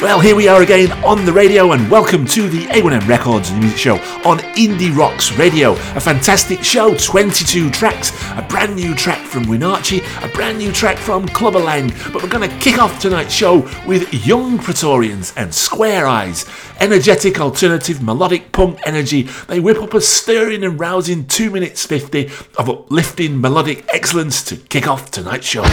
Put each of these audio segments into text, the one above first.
Well, here we are again on the radio, and welcome to the A1M Records Music Show on Indie Rocks Radio. A fantastic show, 22 tracks, a brand new track from Winachi, a brand new track from Klubber Lang. But we're going to kick off tonight's show with Young Pretorians and Square Eyes. Energetic, alternative, melodic punk energy. They whip up a stirring and rousing 2 minutes 50 of uplifting melodic excellence to kick off tonight's show.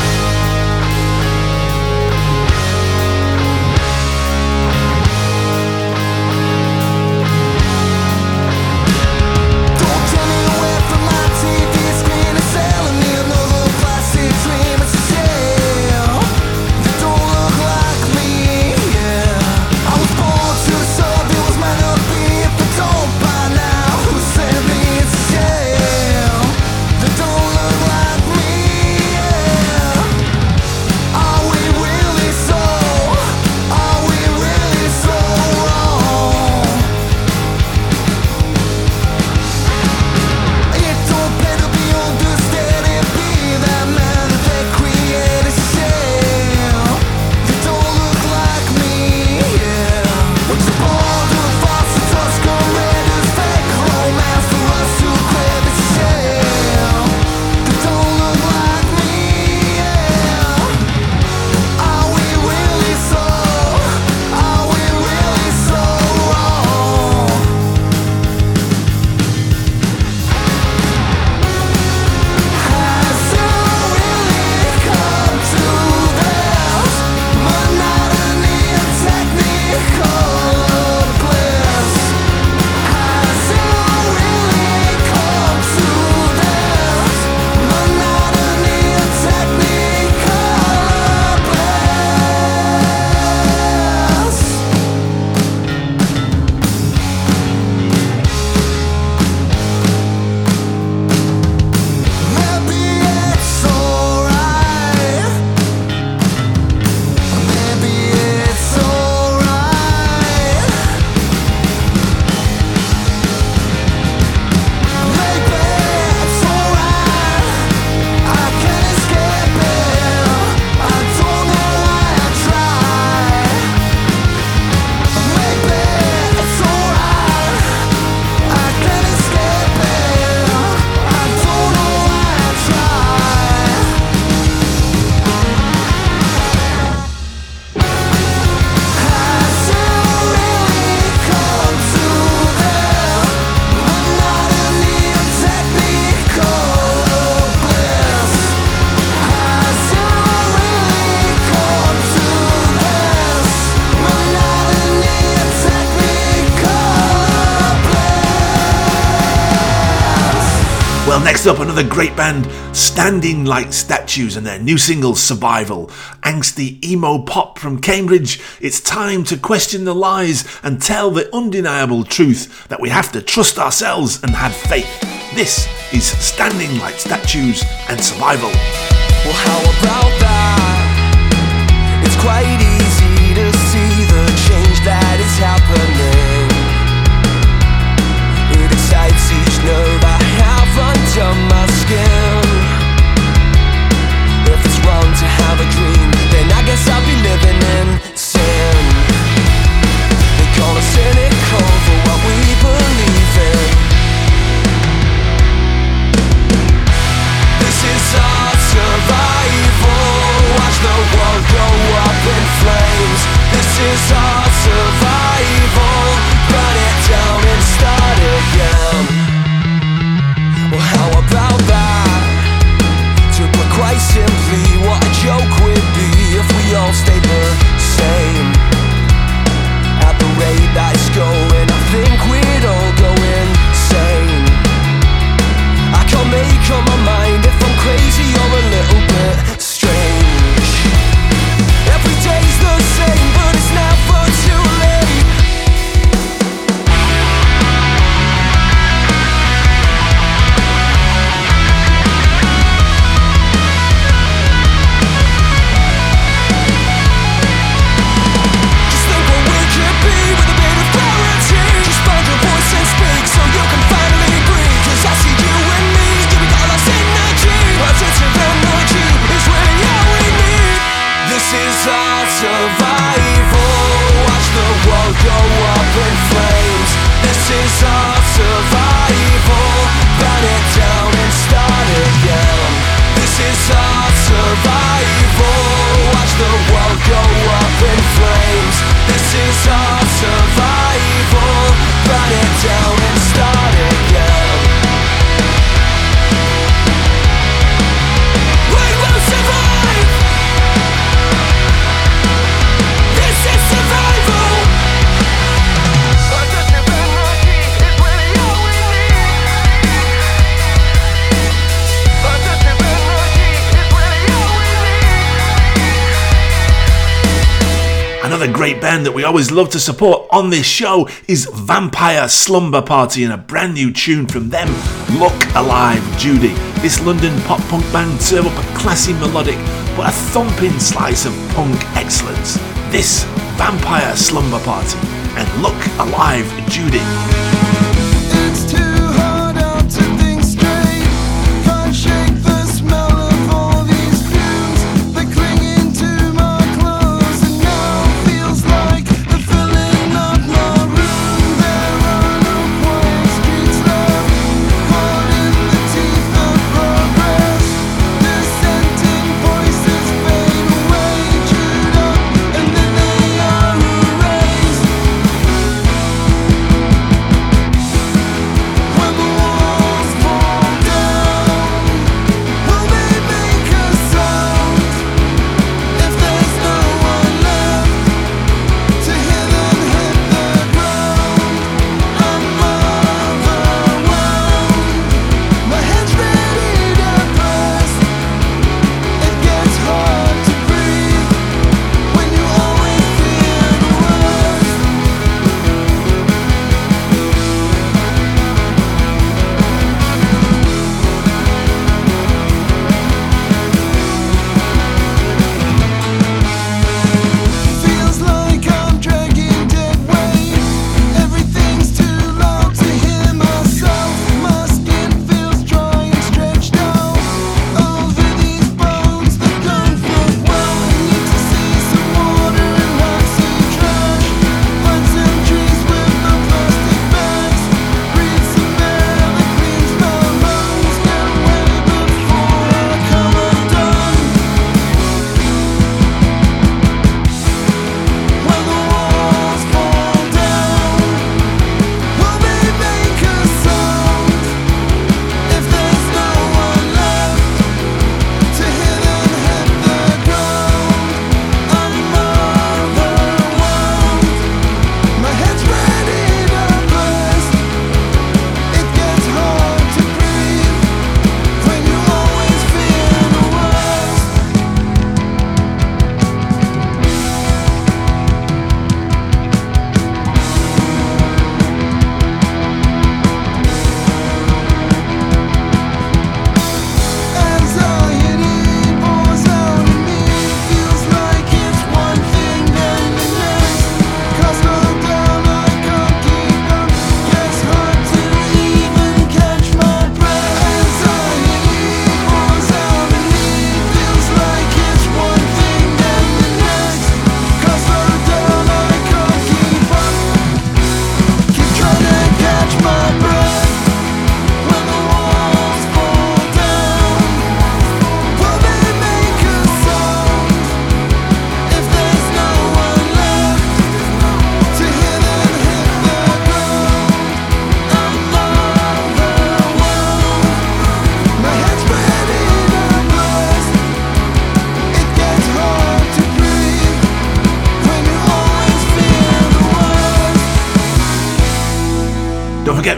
Up, great band, Standing Like Statues, and their new single, Survival. Angsty emo pop from Cambridge. It's time to question the lies and tell the undeniable truth that we have to trust ourselves and have faith. This is Standing Like Statues and Survival. Well, how about that? It's quite easy band that we always love to support on this show is Vampire Slumber Party and a brand new tune from them, Look Alive Judy. This London pop punk band serve up a classy melodic but a thumping slice of punk excellence. This Vampire Slumber Party and Look Alive Judy.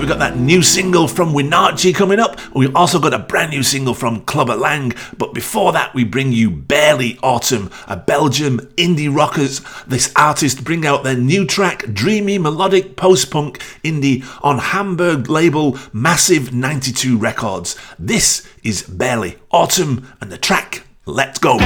We've got that new single from Winachi coming up. We've also got a brand new single from Klubber Lang. But before that, we bring you Barely Autumn, a Belgium indie rockers. This artist bring out their new track, dreamy melodic post-punk indie on Hamburg label Massive 92 Records. This is Barely Autumn and the track Let's Go.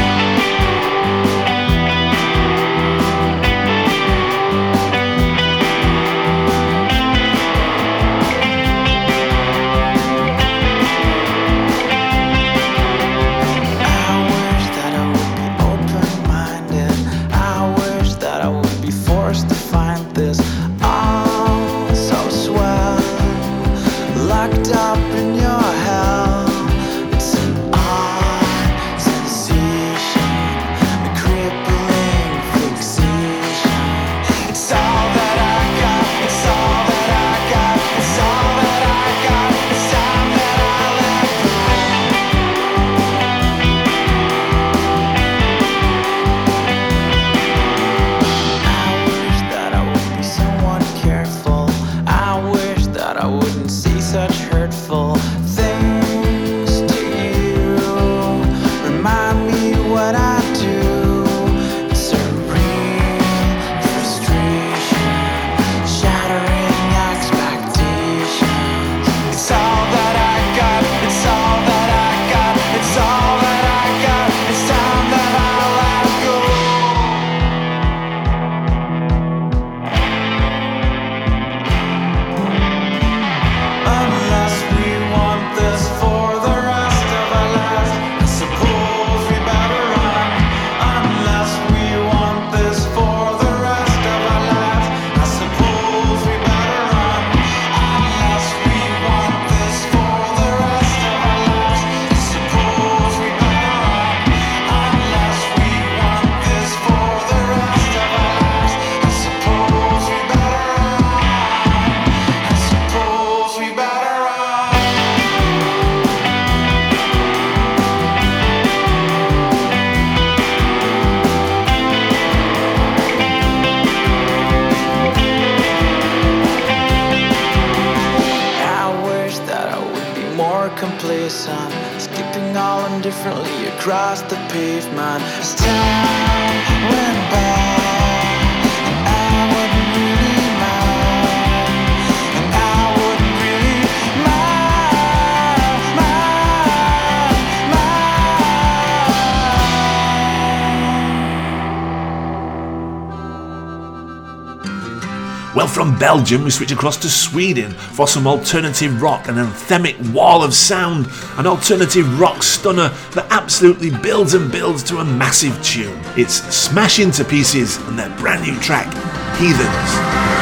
Belgium, we switch across to Sweden for some alternative rock, an anthemic wall of sound, an alternative rock stunner that absolutely builds and builds to a massive tune. It's Smash Into Pieces and their brand new track, Heathens.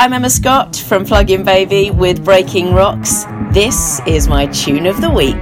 I'm Emma Scott from Pluggin Baby with Breaking Rocks. This is my tune of the week.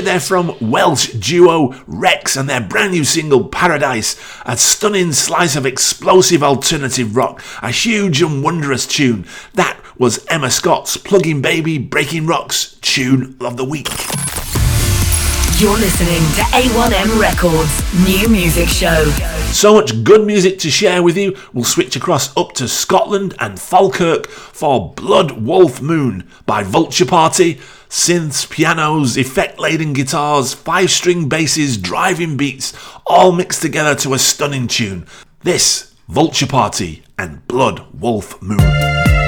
heard there from Welsh duo WREX and their brand new single Paradise, a stunning slice of explosive alternative rock, a huge and wondrous tune. That was Emma Scott's Pluggin Baby Breaking Rocks Tune of the Week. You're listening to A1M Records New Music Show. So much good music to share with you. We'll switch across up to Scotland and Falkirk for Blood Wolf Moon by Vulture Party synths, pianos, effect laden guitars, five string basses, driving beats, all mixed together to a stunning tune. This, Vulture Party and Blood Wolf Moon.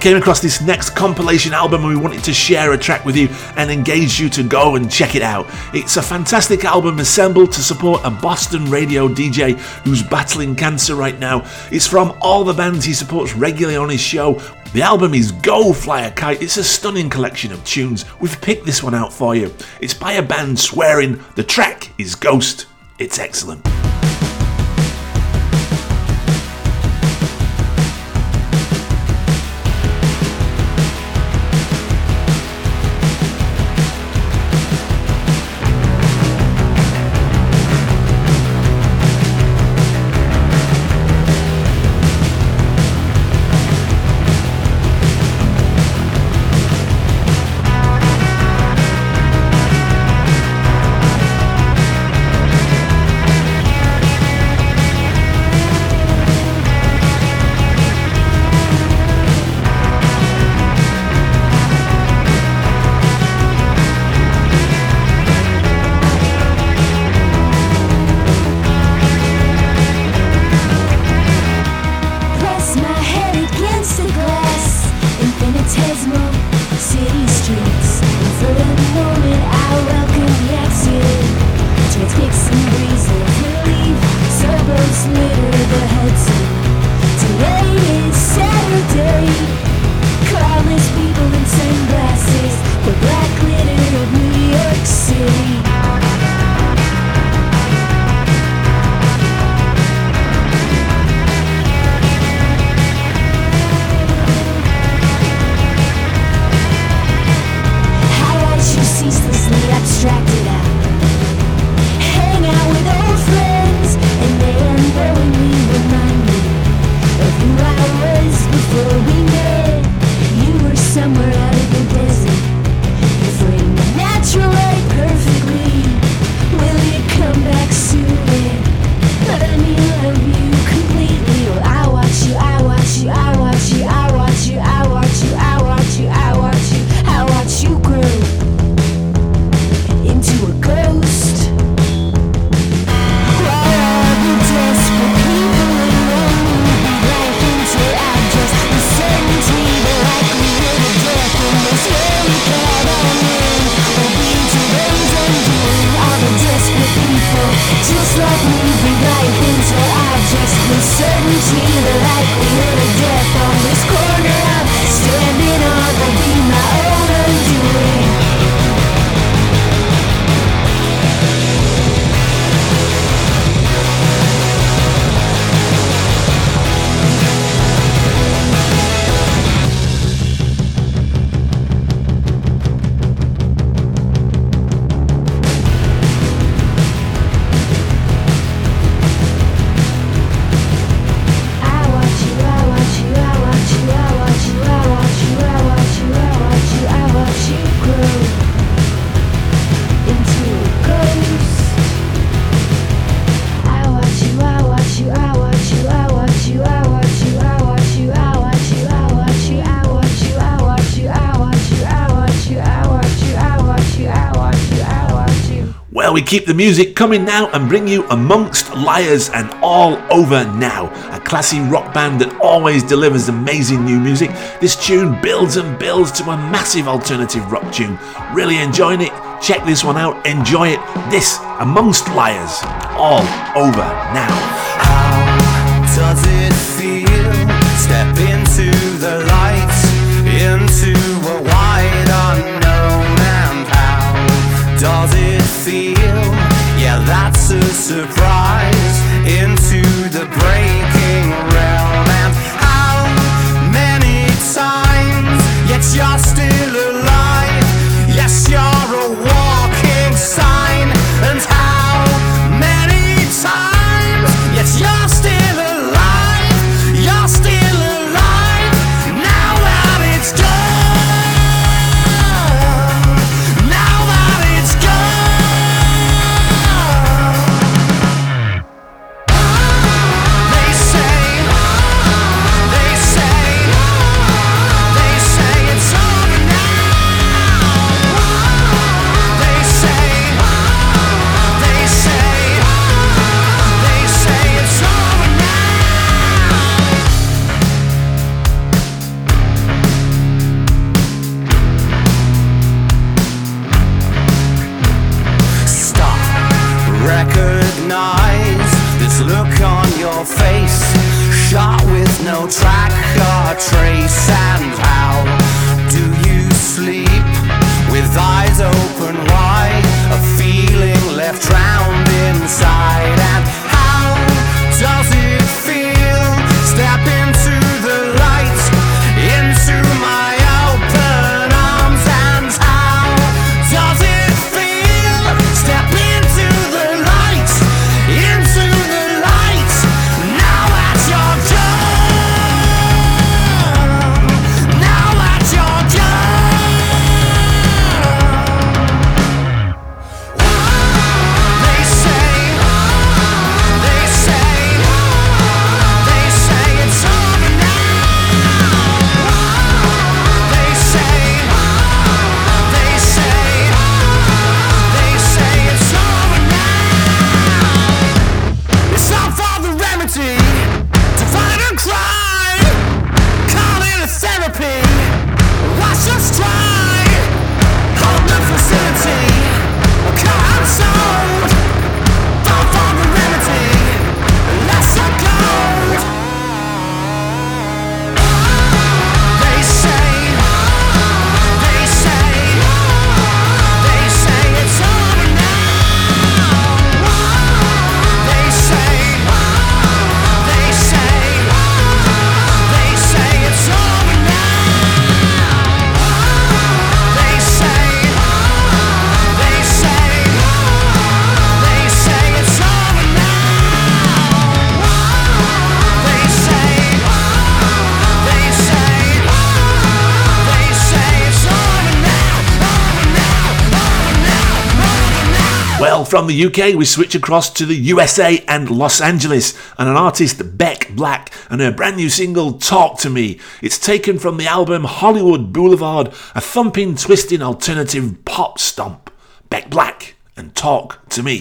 came across this next compilation album and we wanted to share a track with you and engage you to go and check it out. It's a fantastic album assembled to support a Boston radio DJ who's battling cancer right now. It's from all the bands he supports regularly on his show. The album is Go Fly a Kite. It's a stunning collection of tunes. We've picked this one out for you. It's by a band Swearin the track is Ghost. It's excellent. Yeah. keep the music coming now and bring you Amongst Liars and All Over Now, a classy rock band that always delivers amazing new music. This tune builds and builds to a massive alternative rock tune. Really enjoying it? Check this one out, enjoy it. This Amongst Liars, All Over Now. surprise. the UK, we switch across to the USA and Los Angeles, and an artist, Beck Black, and her brand new single, Talk to Me. It's taken from the album Hollywood Boulevard, a thumping, twisting alternative pop stomp. Beck Black and Talk to Me.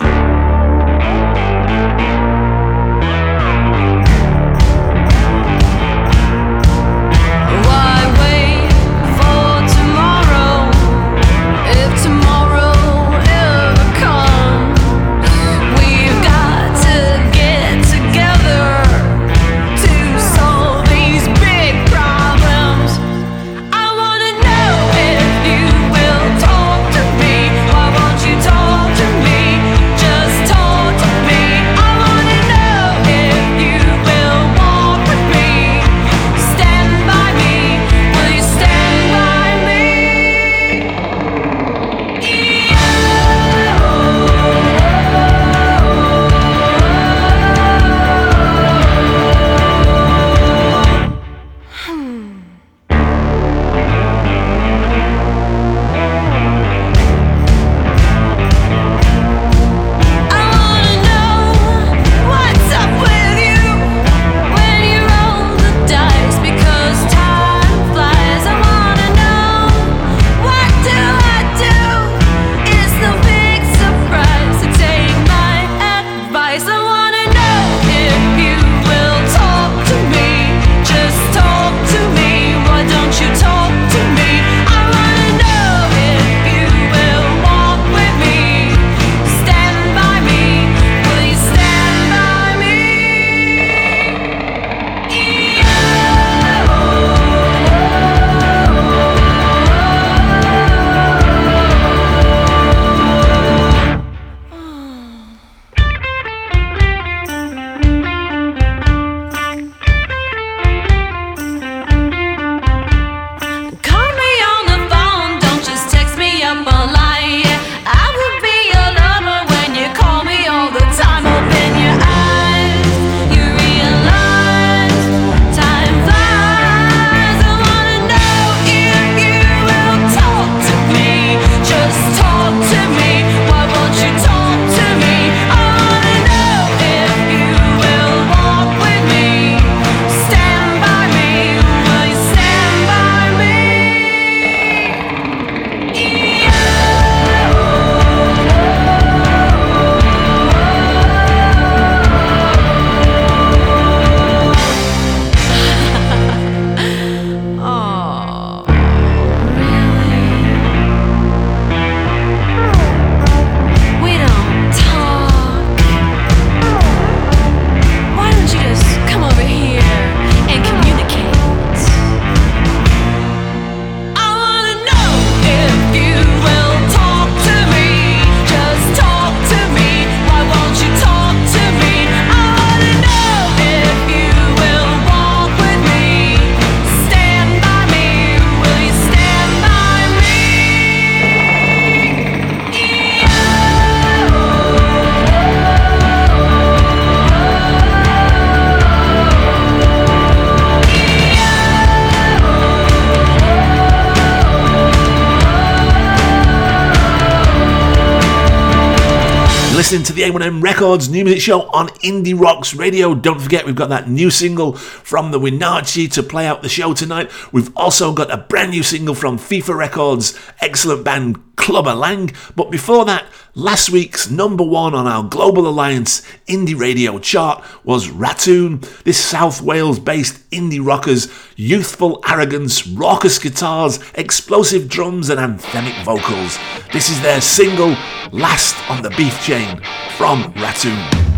listening to the A1M Records New Music Show on Indie Rocks Radio. Don't forget, we've got that new single from the Winachi to play out the show tonight. We've also got a brand new single from FIFA Records, excellent band Klubber Lang. But before that, Last week's number one on our Global Alliance indie radio chart was Ratoon. This South Wales based indie rocker's youthful arrogance, raucous guitars, explosive drums, and anthemic vocals. This is their single, Last on the Beef Chain, from Ratoon.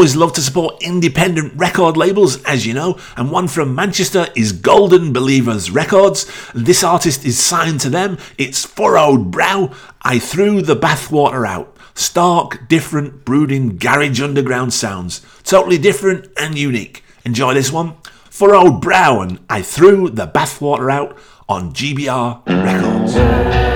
always love to support independent record labels, as you know, and one from Manchester is Golden Believers Records. This artist is signed to them. It's Furrowed Brow. I threw the bathwater out. Stark, different, brooding, garage underground sounds. Totally different and unique. Enjoy this one. Furrowed Brow and I threw the bathwater out on GBR Records.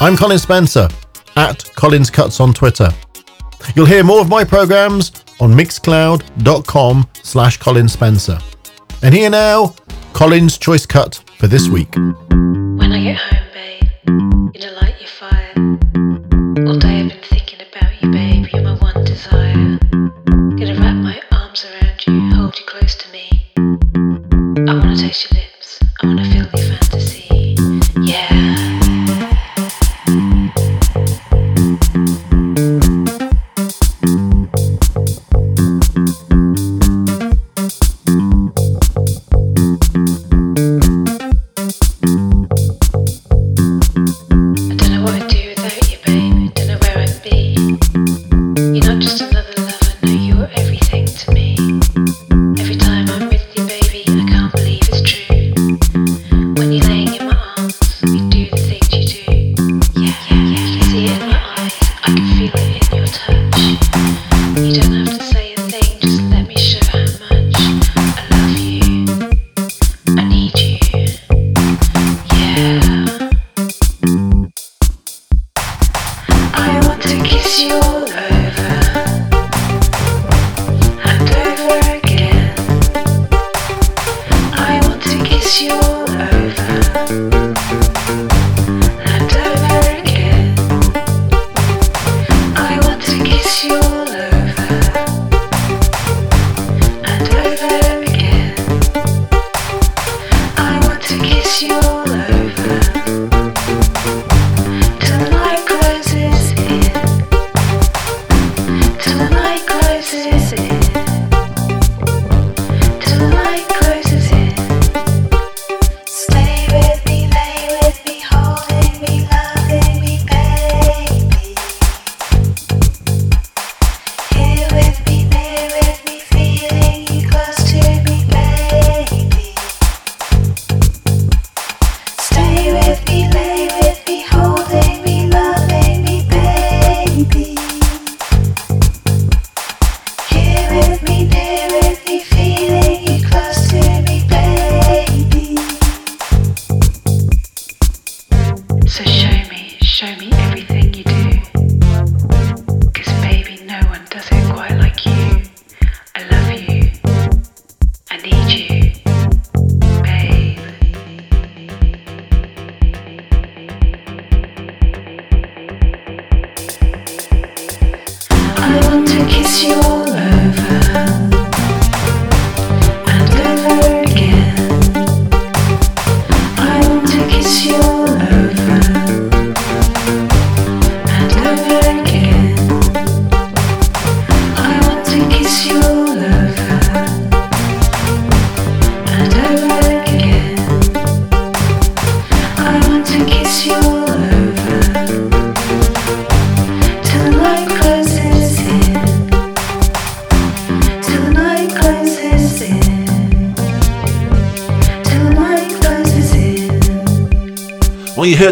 I'm Colin Spencer at Colins Cuts on Twitter. You'll hear more of my programs on mixcloud.com slash Colin Spencer. And here now, Colin's choice cut for this week. When I get home, babe, you know, light your fire. All day I've been thinking about you, babe. You're my one desire. Gonna wrap my arms around you, hold you close to me. I wanna taste your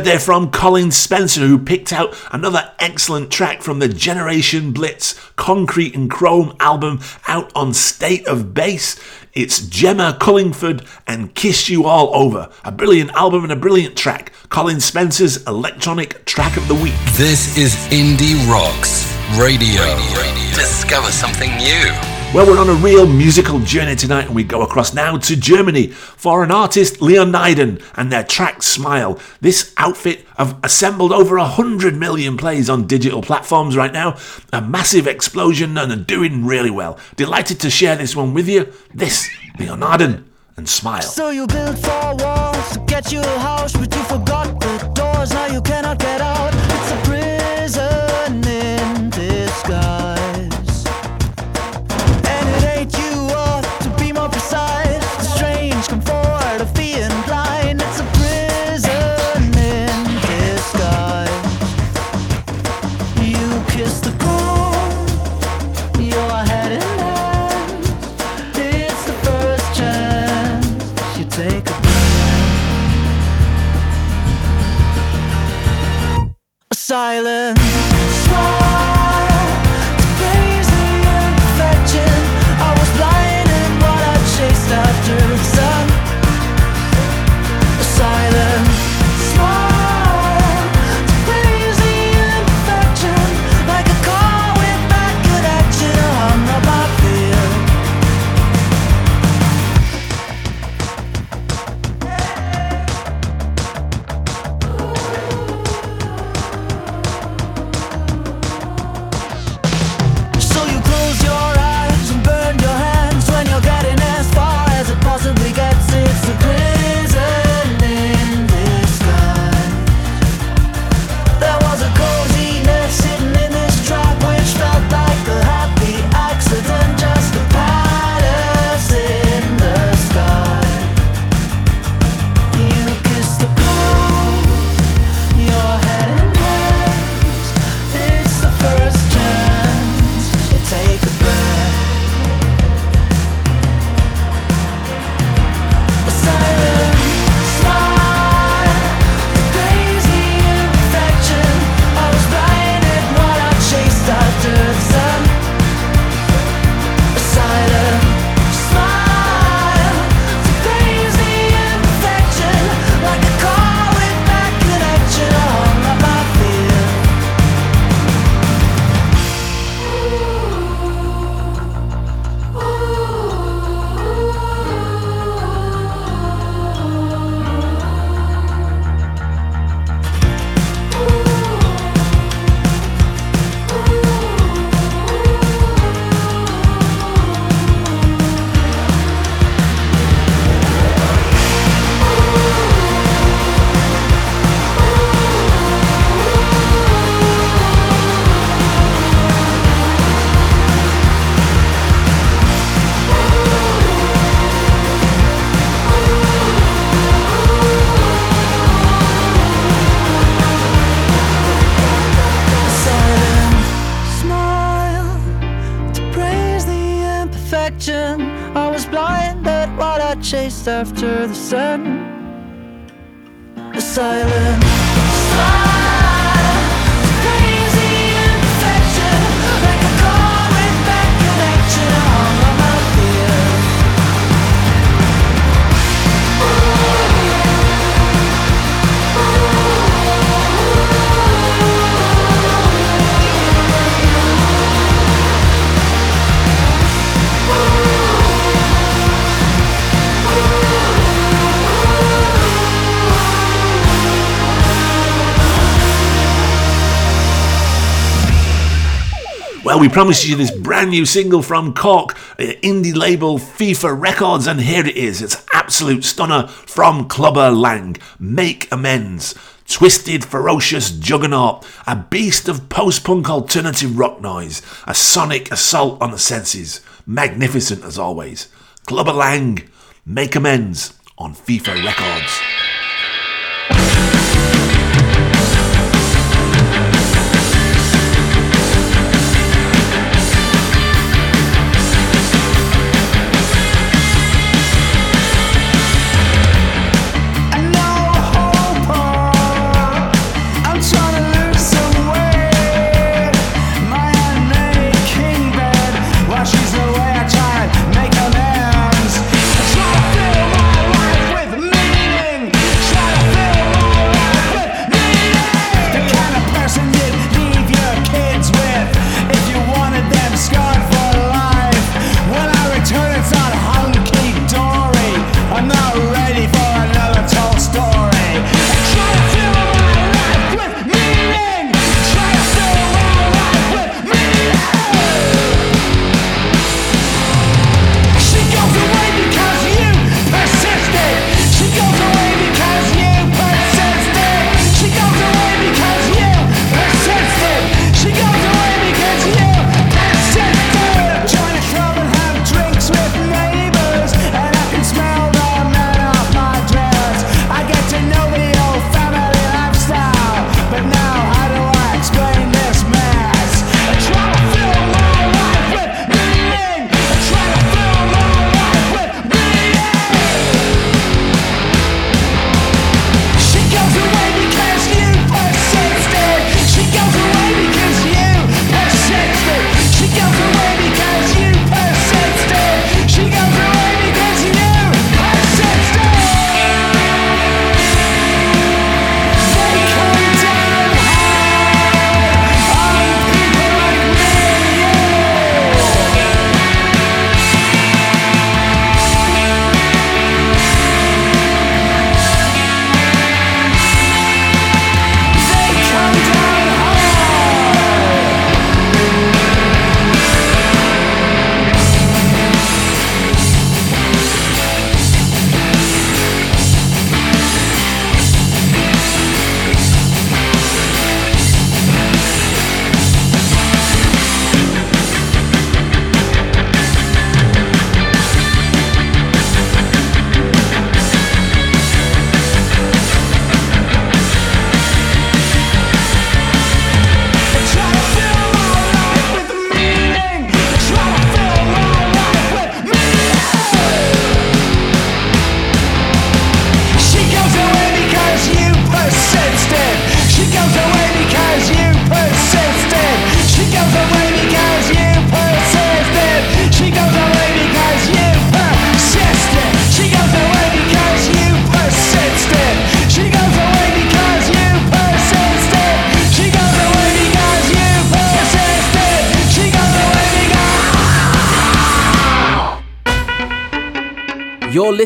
there from Colin Spencer, who picked out another excellent track from the Generation Blitz Concrete and Chrome album out on State of Bass. It's Gemma Cullingford and Kiss You All Over. A brilliant album and a brilliant track. Colin Spencer's Electronic Track of the Week. This is Indie Rocks Radio. Radio. Radio. Discover something new. Well, we're on a real musical journey tonight, and we go across now to Germany for an artist, Leoniden, and their track Smile. This outfit have assembled over 100 million plays on digital platforms right now, a massive explosion, and are doing really well. Delighted to share this one with you. This, Leoniden, and Smile. So you built four walls to get you a house, but you forgot the doors. Now you cannot get out. A Well, we promised you this brand new single from Cork, uh, indie label FIFA Records, and here it is. It's absolute stunner from Klubber Lang. Make amends. Twisted, ferocious juggernaut, a beast of post punk alternative rock noise, a sonic assault on the senses. Magnificent as always. Klubber Lang, make amends on FIFA Records.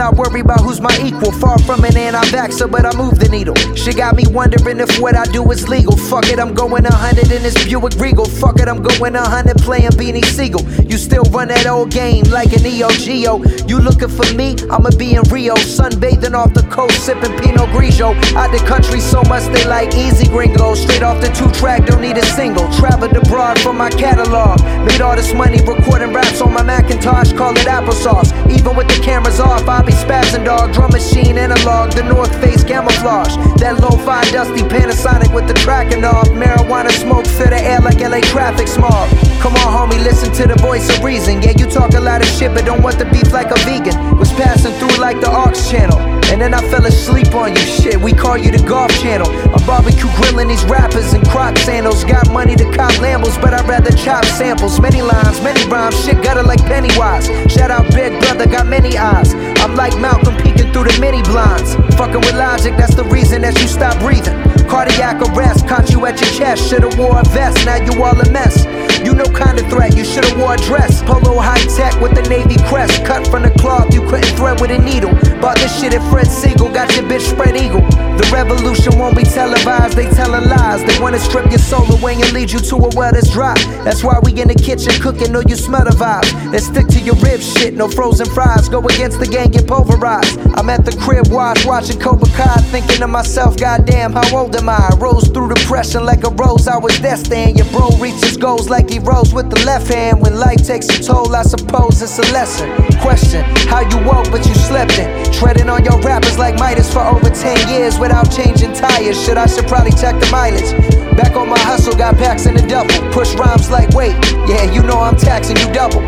not worry about who's my equal. Far from an anti-vaxxer, but I move the needle. She got me wondering if what I do is legal. Fuck it, I'm going a hundred in this Buick Regal. Fuck it, I'm going a hundred playing Beanie Sigel. You still run that old game like an EO Geo. You looking for me? I'ma be in Rio, sunbathing off the coast, sipping Pinot Grigio. Out the country so much they like easy gringo. Straight off the two track, don't need a single. Traveled abroad for my catalog. Made all this money recording raps on my Macintosh, call it applesauce. Even with the cameras off, I be spazzing dog. Drum machine analog, the North Face camouflage. That lo-fi dusty Panasonic with the tracking off. Marijuana smoke fill the air like LA traffic smog. Come on, homie, listen to the voice of reason. Yeah, you talk a lot of shit, but don't want the beef like a vegan. Was passing through like the aux channel. And then I fell asleep on you. Shit, we call you the golf channel. I'm barbecue grilling these rappers in croc sandals. Got money to cop Lambos, but I'd rather chop samples. Many lines, many rhymes, shit gutter like Pennywise. Shout out Big Brother, got many eyes. I'm like Malcolm peeking through the mini blinds. Fucking with logic, that's the reason that you stop breathing. Cardiac arrest, caught you at your chest. Should've wore a vest, now you all a mess. You no kind of threat, you should've wore a dress. Polo high tech with the navy crest. Cut from the cloth, you couldn't thread with a needle. Bought this shit at Fred Siegel, got your bitch spread eagle. The revolution won't be televised, they telling lies. They wanna strip your soul away and lead you to a well that's dry. That's why we in the kitchen cooking, know you smell the vibe. Then stick to your rib shit, no frozen fries. Go against the gang, get pulverized. I'm at the crib watch, watching Cobra Kai, thinking to myself, goddamn, how old am I? Rose through depression like a rose, I was destined. Your bro reaches goals like he rolls with the left hand. When life takes a toll, I suppose it's a lesson. Question, how you woke but you slept in? Treading on your rappers like Midas for over 10 years without changing tires. Shit, I should probably check the mileage. Back on my hustle, got packs in the duffel. Push rhymes like weight. yeah, you know I'm taxing you double.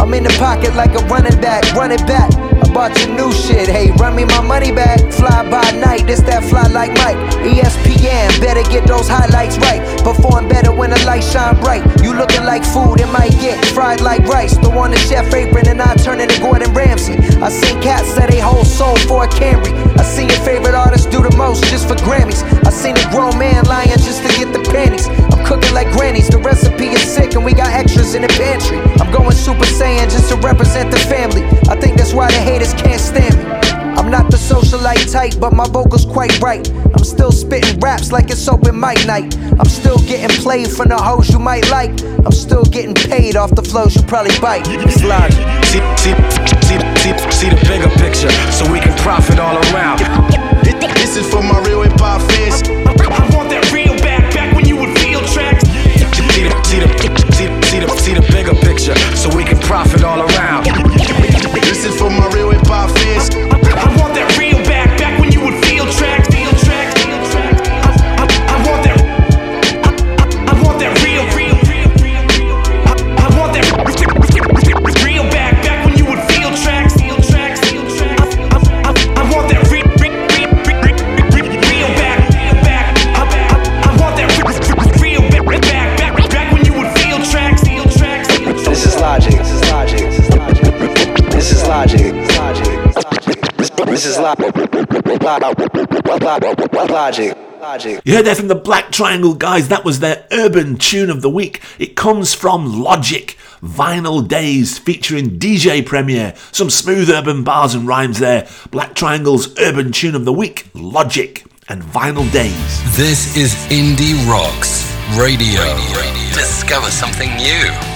I'm in the pocket like a running back, running back. Bought your new shit, hey, run me my money back. Fly by night, this that fly like Mike. ESPN, better get those highlights right. Perform better when the lights shine bright. You looking like food, it might get fried like rice. Throw on the chef apron and I turn into Gordon Ramsay. I seen cats that they whole soul for a Camry. I seen your favorite artist do the most just for Grammys. I seen a grown man lying just to get the panties. Cooking like grannies, the recipe is sick and we got extras in the pantry. I'm going Super Saiyan just to represent the family. I think that's why the haters can't stand me. I'm not the socialite type, but my vocals quite right. I'm still spitting raps like it's open mic night. I'm still getting played from the hoes you might like. I'm still getting paid off the flows you probably bite. See, see, see, see, see the bigger picture so we can You heard that from the Black Triangle guys. That was their urban tune of the week. It comes from Logic. Vinyl Days featuring DJ Premier. Some smooth urban bars and rhymes there. Black Triangle's urban tune of the week, Logic and Vinyl Days. This is Indie Rocks Radio. Discover something new.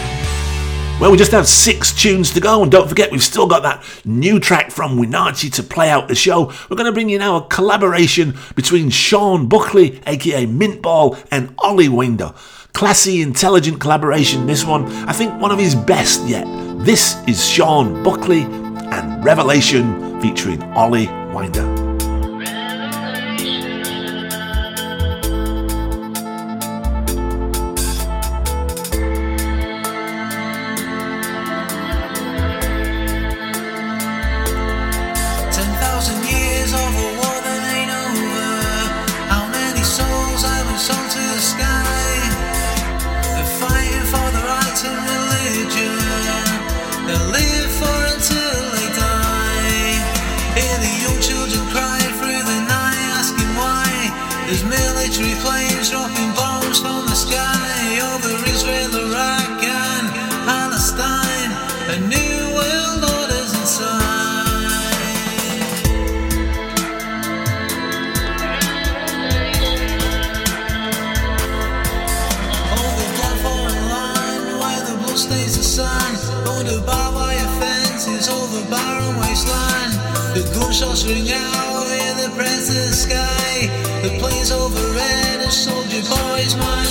Well, we just have six tunes to go, and don't forget, we've still got that new track from Winachi to play out the show. We're going to bring you now a collaboration between Sean Buckley, aka Mintball, and Ollie Winder. Classy, intelligent collaboration, this one. I think one of his best yet. This is Sean Buckley and Revelation featuring Ollie Winder. The out in the the sky. The planes overhead and soldier boys march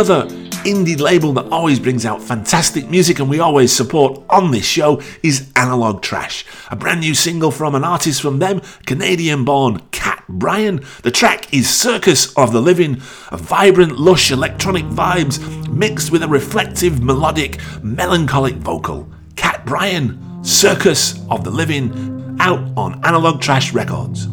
Another indie label that always brings out fantastic music and we always support on this show is Analogue Trash. A brand new single from an artist from them, Canadian born Kat Bryan. The track is Circus of the Living, a vibrant, lush electronic vibes mixed with a reflective, melodic, melancholic vocal. Kat Bryan, Circus of the Living, out on Analogue Trash Records.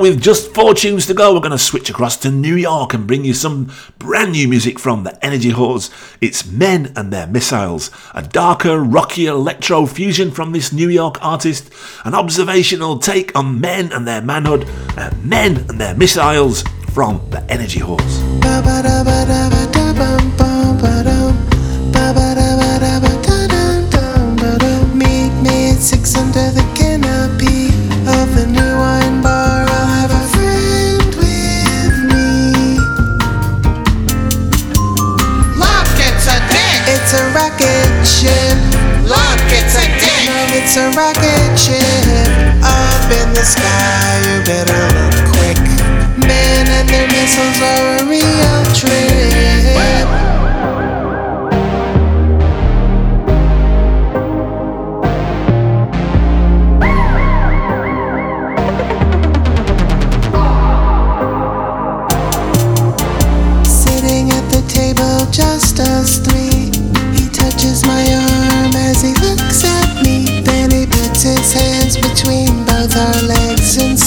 With just four tunes to go, we're going to switch across to New York and bring you some brand new music from the Energy Whores. It's Men and Their Missiles, a darker, rockier electro fusion from this New York artist, an observational take on men and their manhood, uh, men and their missiles from the Energy Whores. Meet me at six under the it's a rocket ship up in the sky. You better look quick. Men and their missiles are a real trip.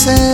ser.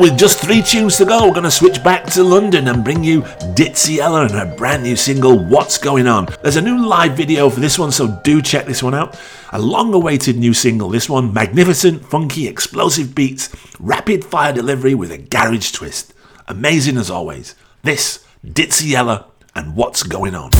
With just three tunes to go, we're going to switch back to London and bring you Ditsea Yella and her brand new single, What's Going On. There's a new live video for this one, so do check this one out. A long awaited new single, this one, magnificent, funky, explosive beats, rapid fire delivery with a garage twist. Amazing as always. This, Ditsea Yella and What's Going On.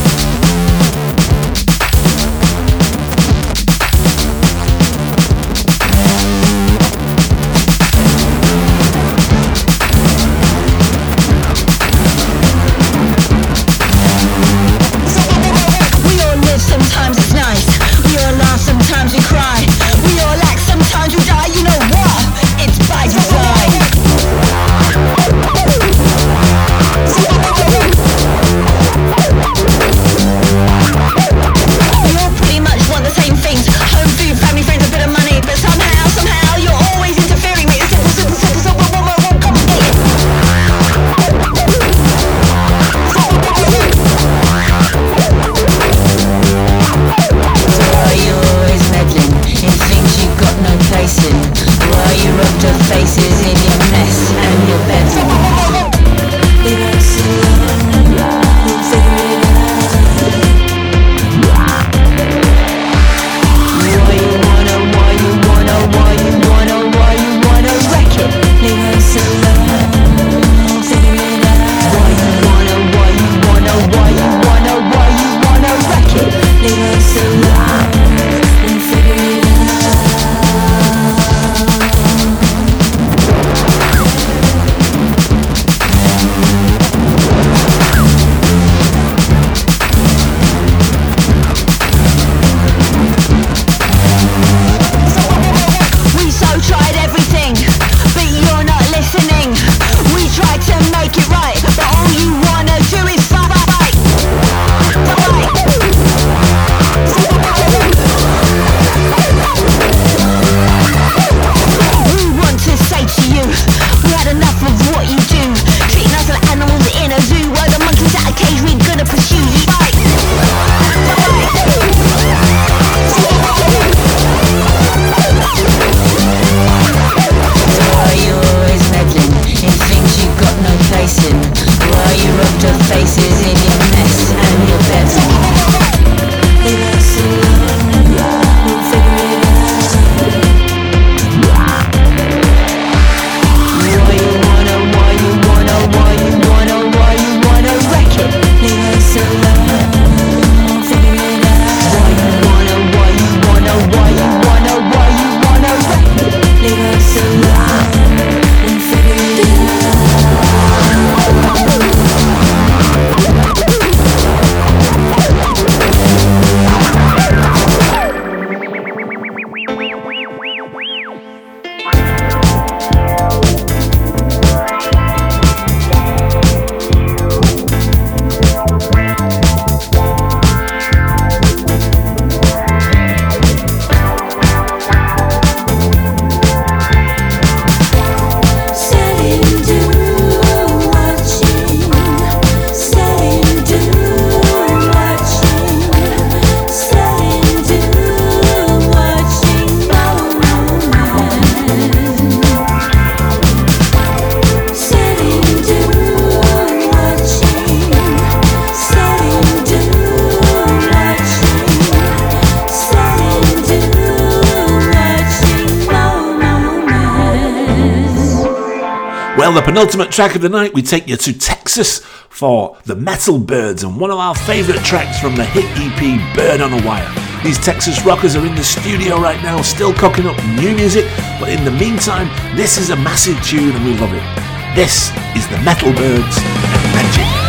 The penultimate track of the night, we take you to Texas for the Metal Byrds and one of our favourite tracks from the hit EP Bird on a Wire. These Texas rockers are in the studio right now, still cooking up new music, but in the meantime, this is a massive tune and we love it. This is the Metal Byrds and Magic.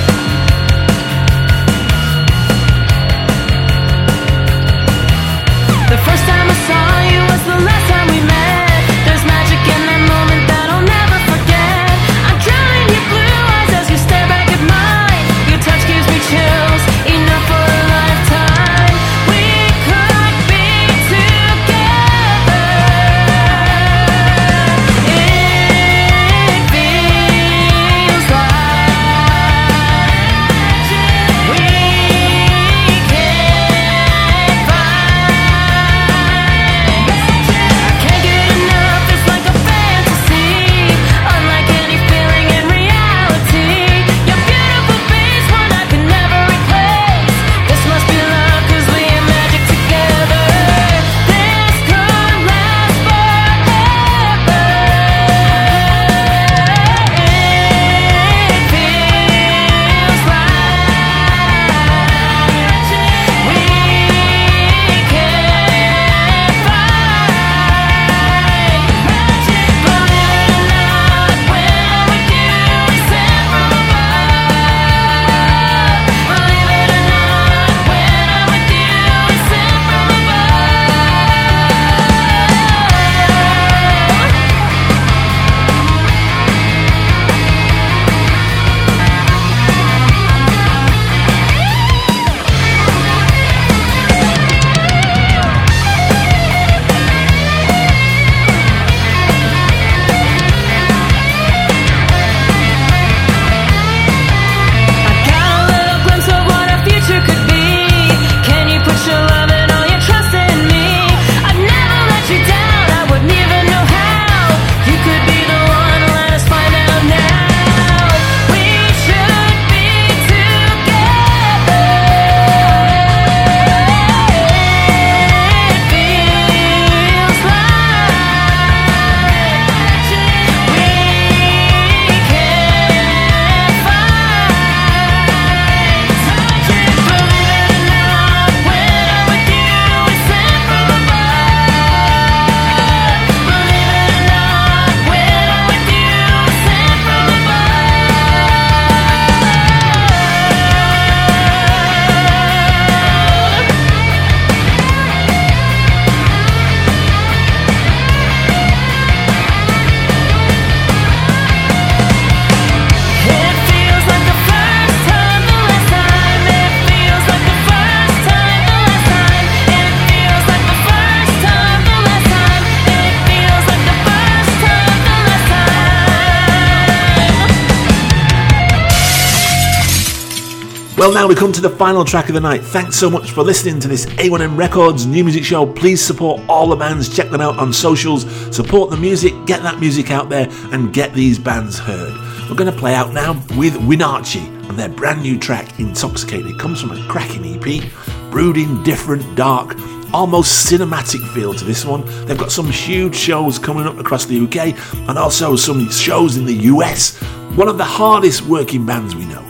Now we come to the final track of the night. Thanks so much for listening to this A1M Records new music show. Please support all the bands, check them out on socials, support the music, get that music out there, and get these bands heard. We're going to play out now with Winachi and their brand new track, Intoxicated. It comes from a cracking EP, brooding, different, dark, almost cinematic feel to this one. They've got some huge shows coming up across the UK and also some shows in the US. One of the hardest working bands we know.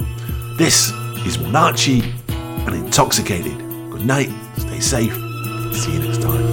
This is Winachi and Intoxicated. Good night, stay safe, see you next time.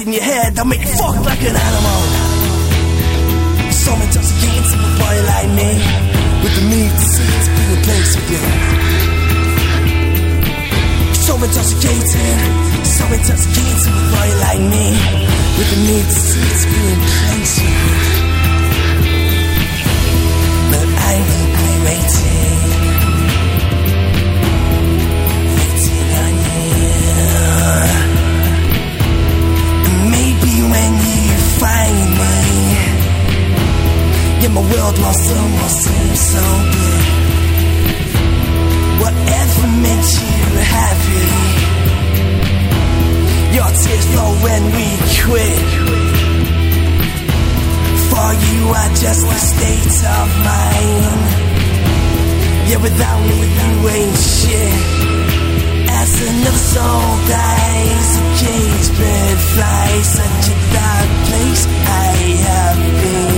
in your head that make you fuck like an animal. Someone just can't a like me with the need to see it's being replaced with you. Just can't see, someone just a body like me with the need to see it's being replaced with you. so. Whatever makes you happy. Your tears when we quit. For you are just a state of mind. Yeah, without me you ain't shit. As another soul dies, a flies. Such a dark place I have been.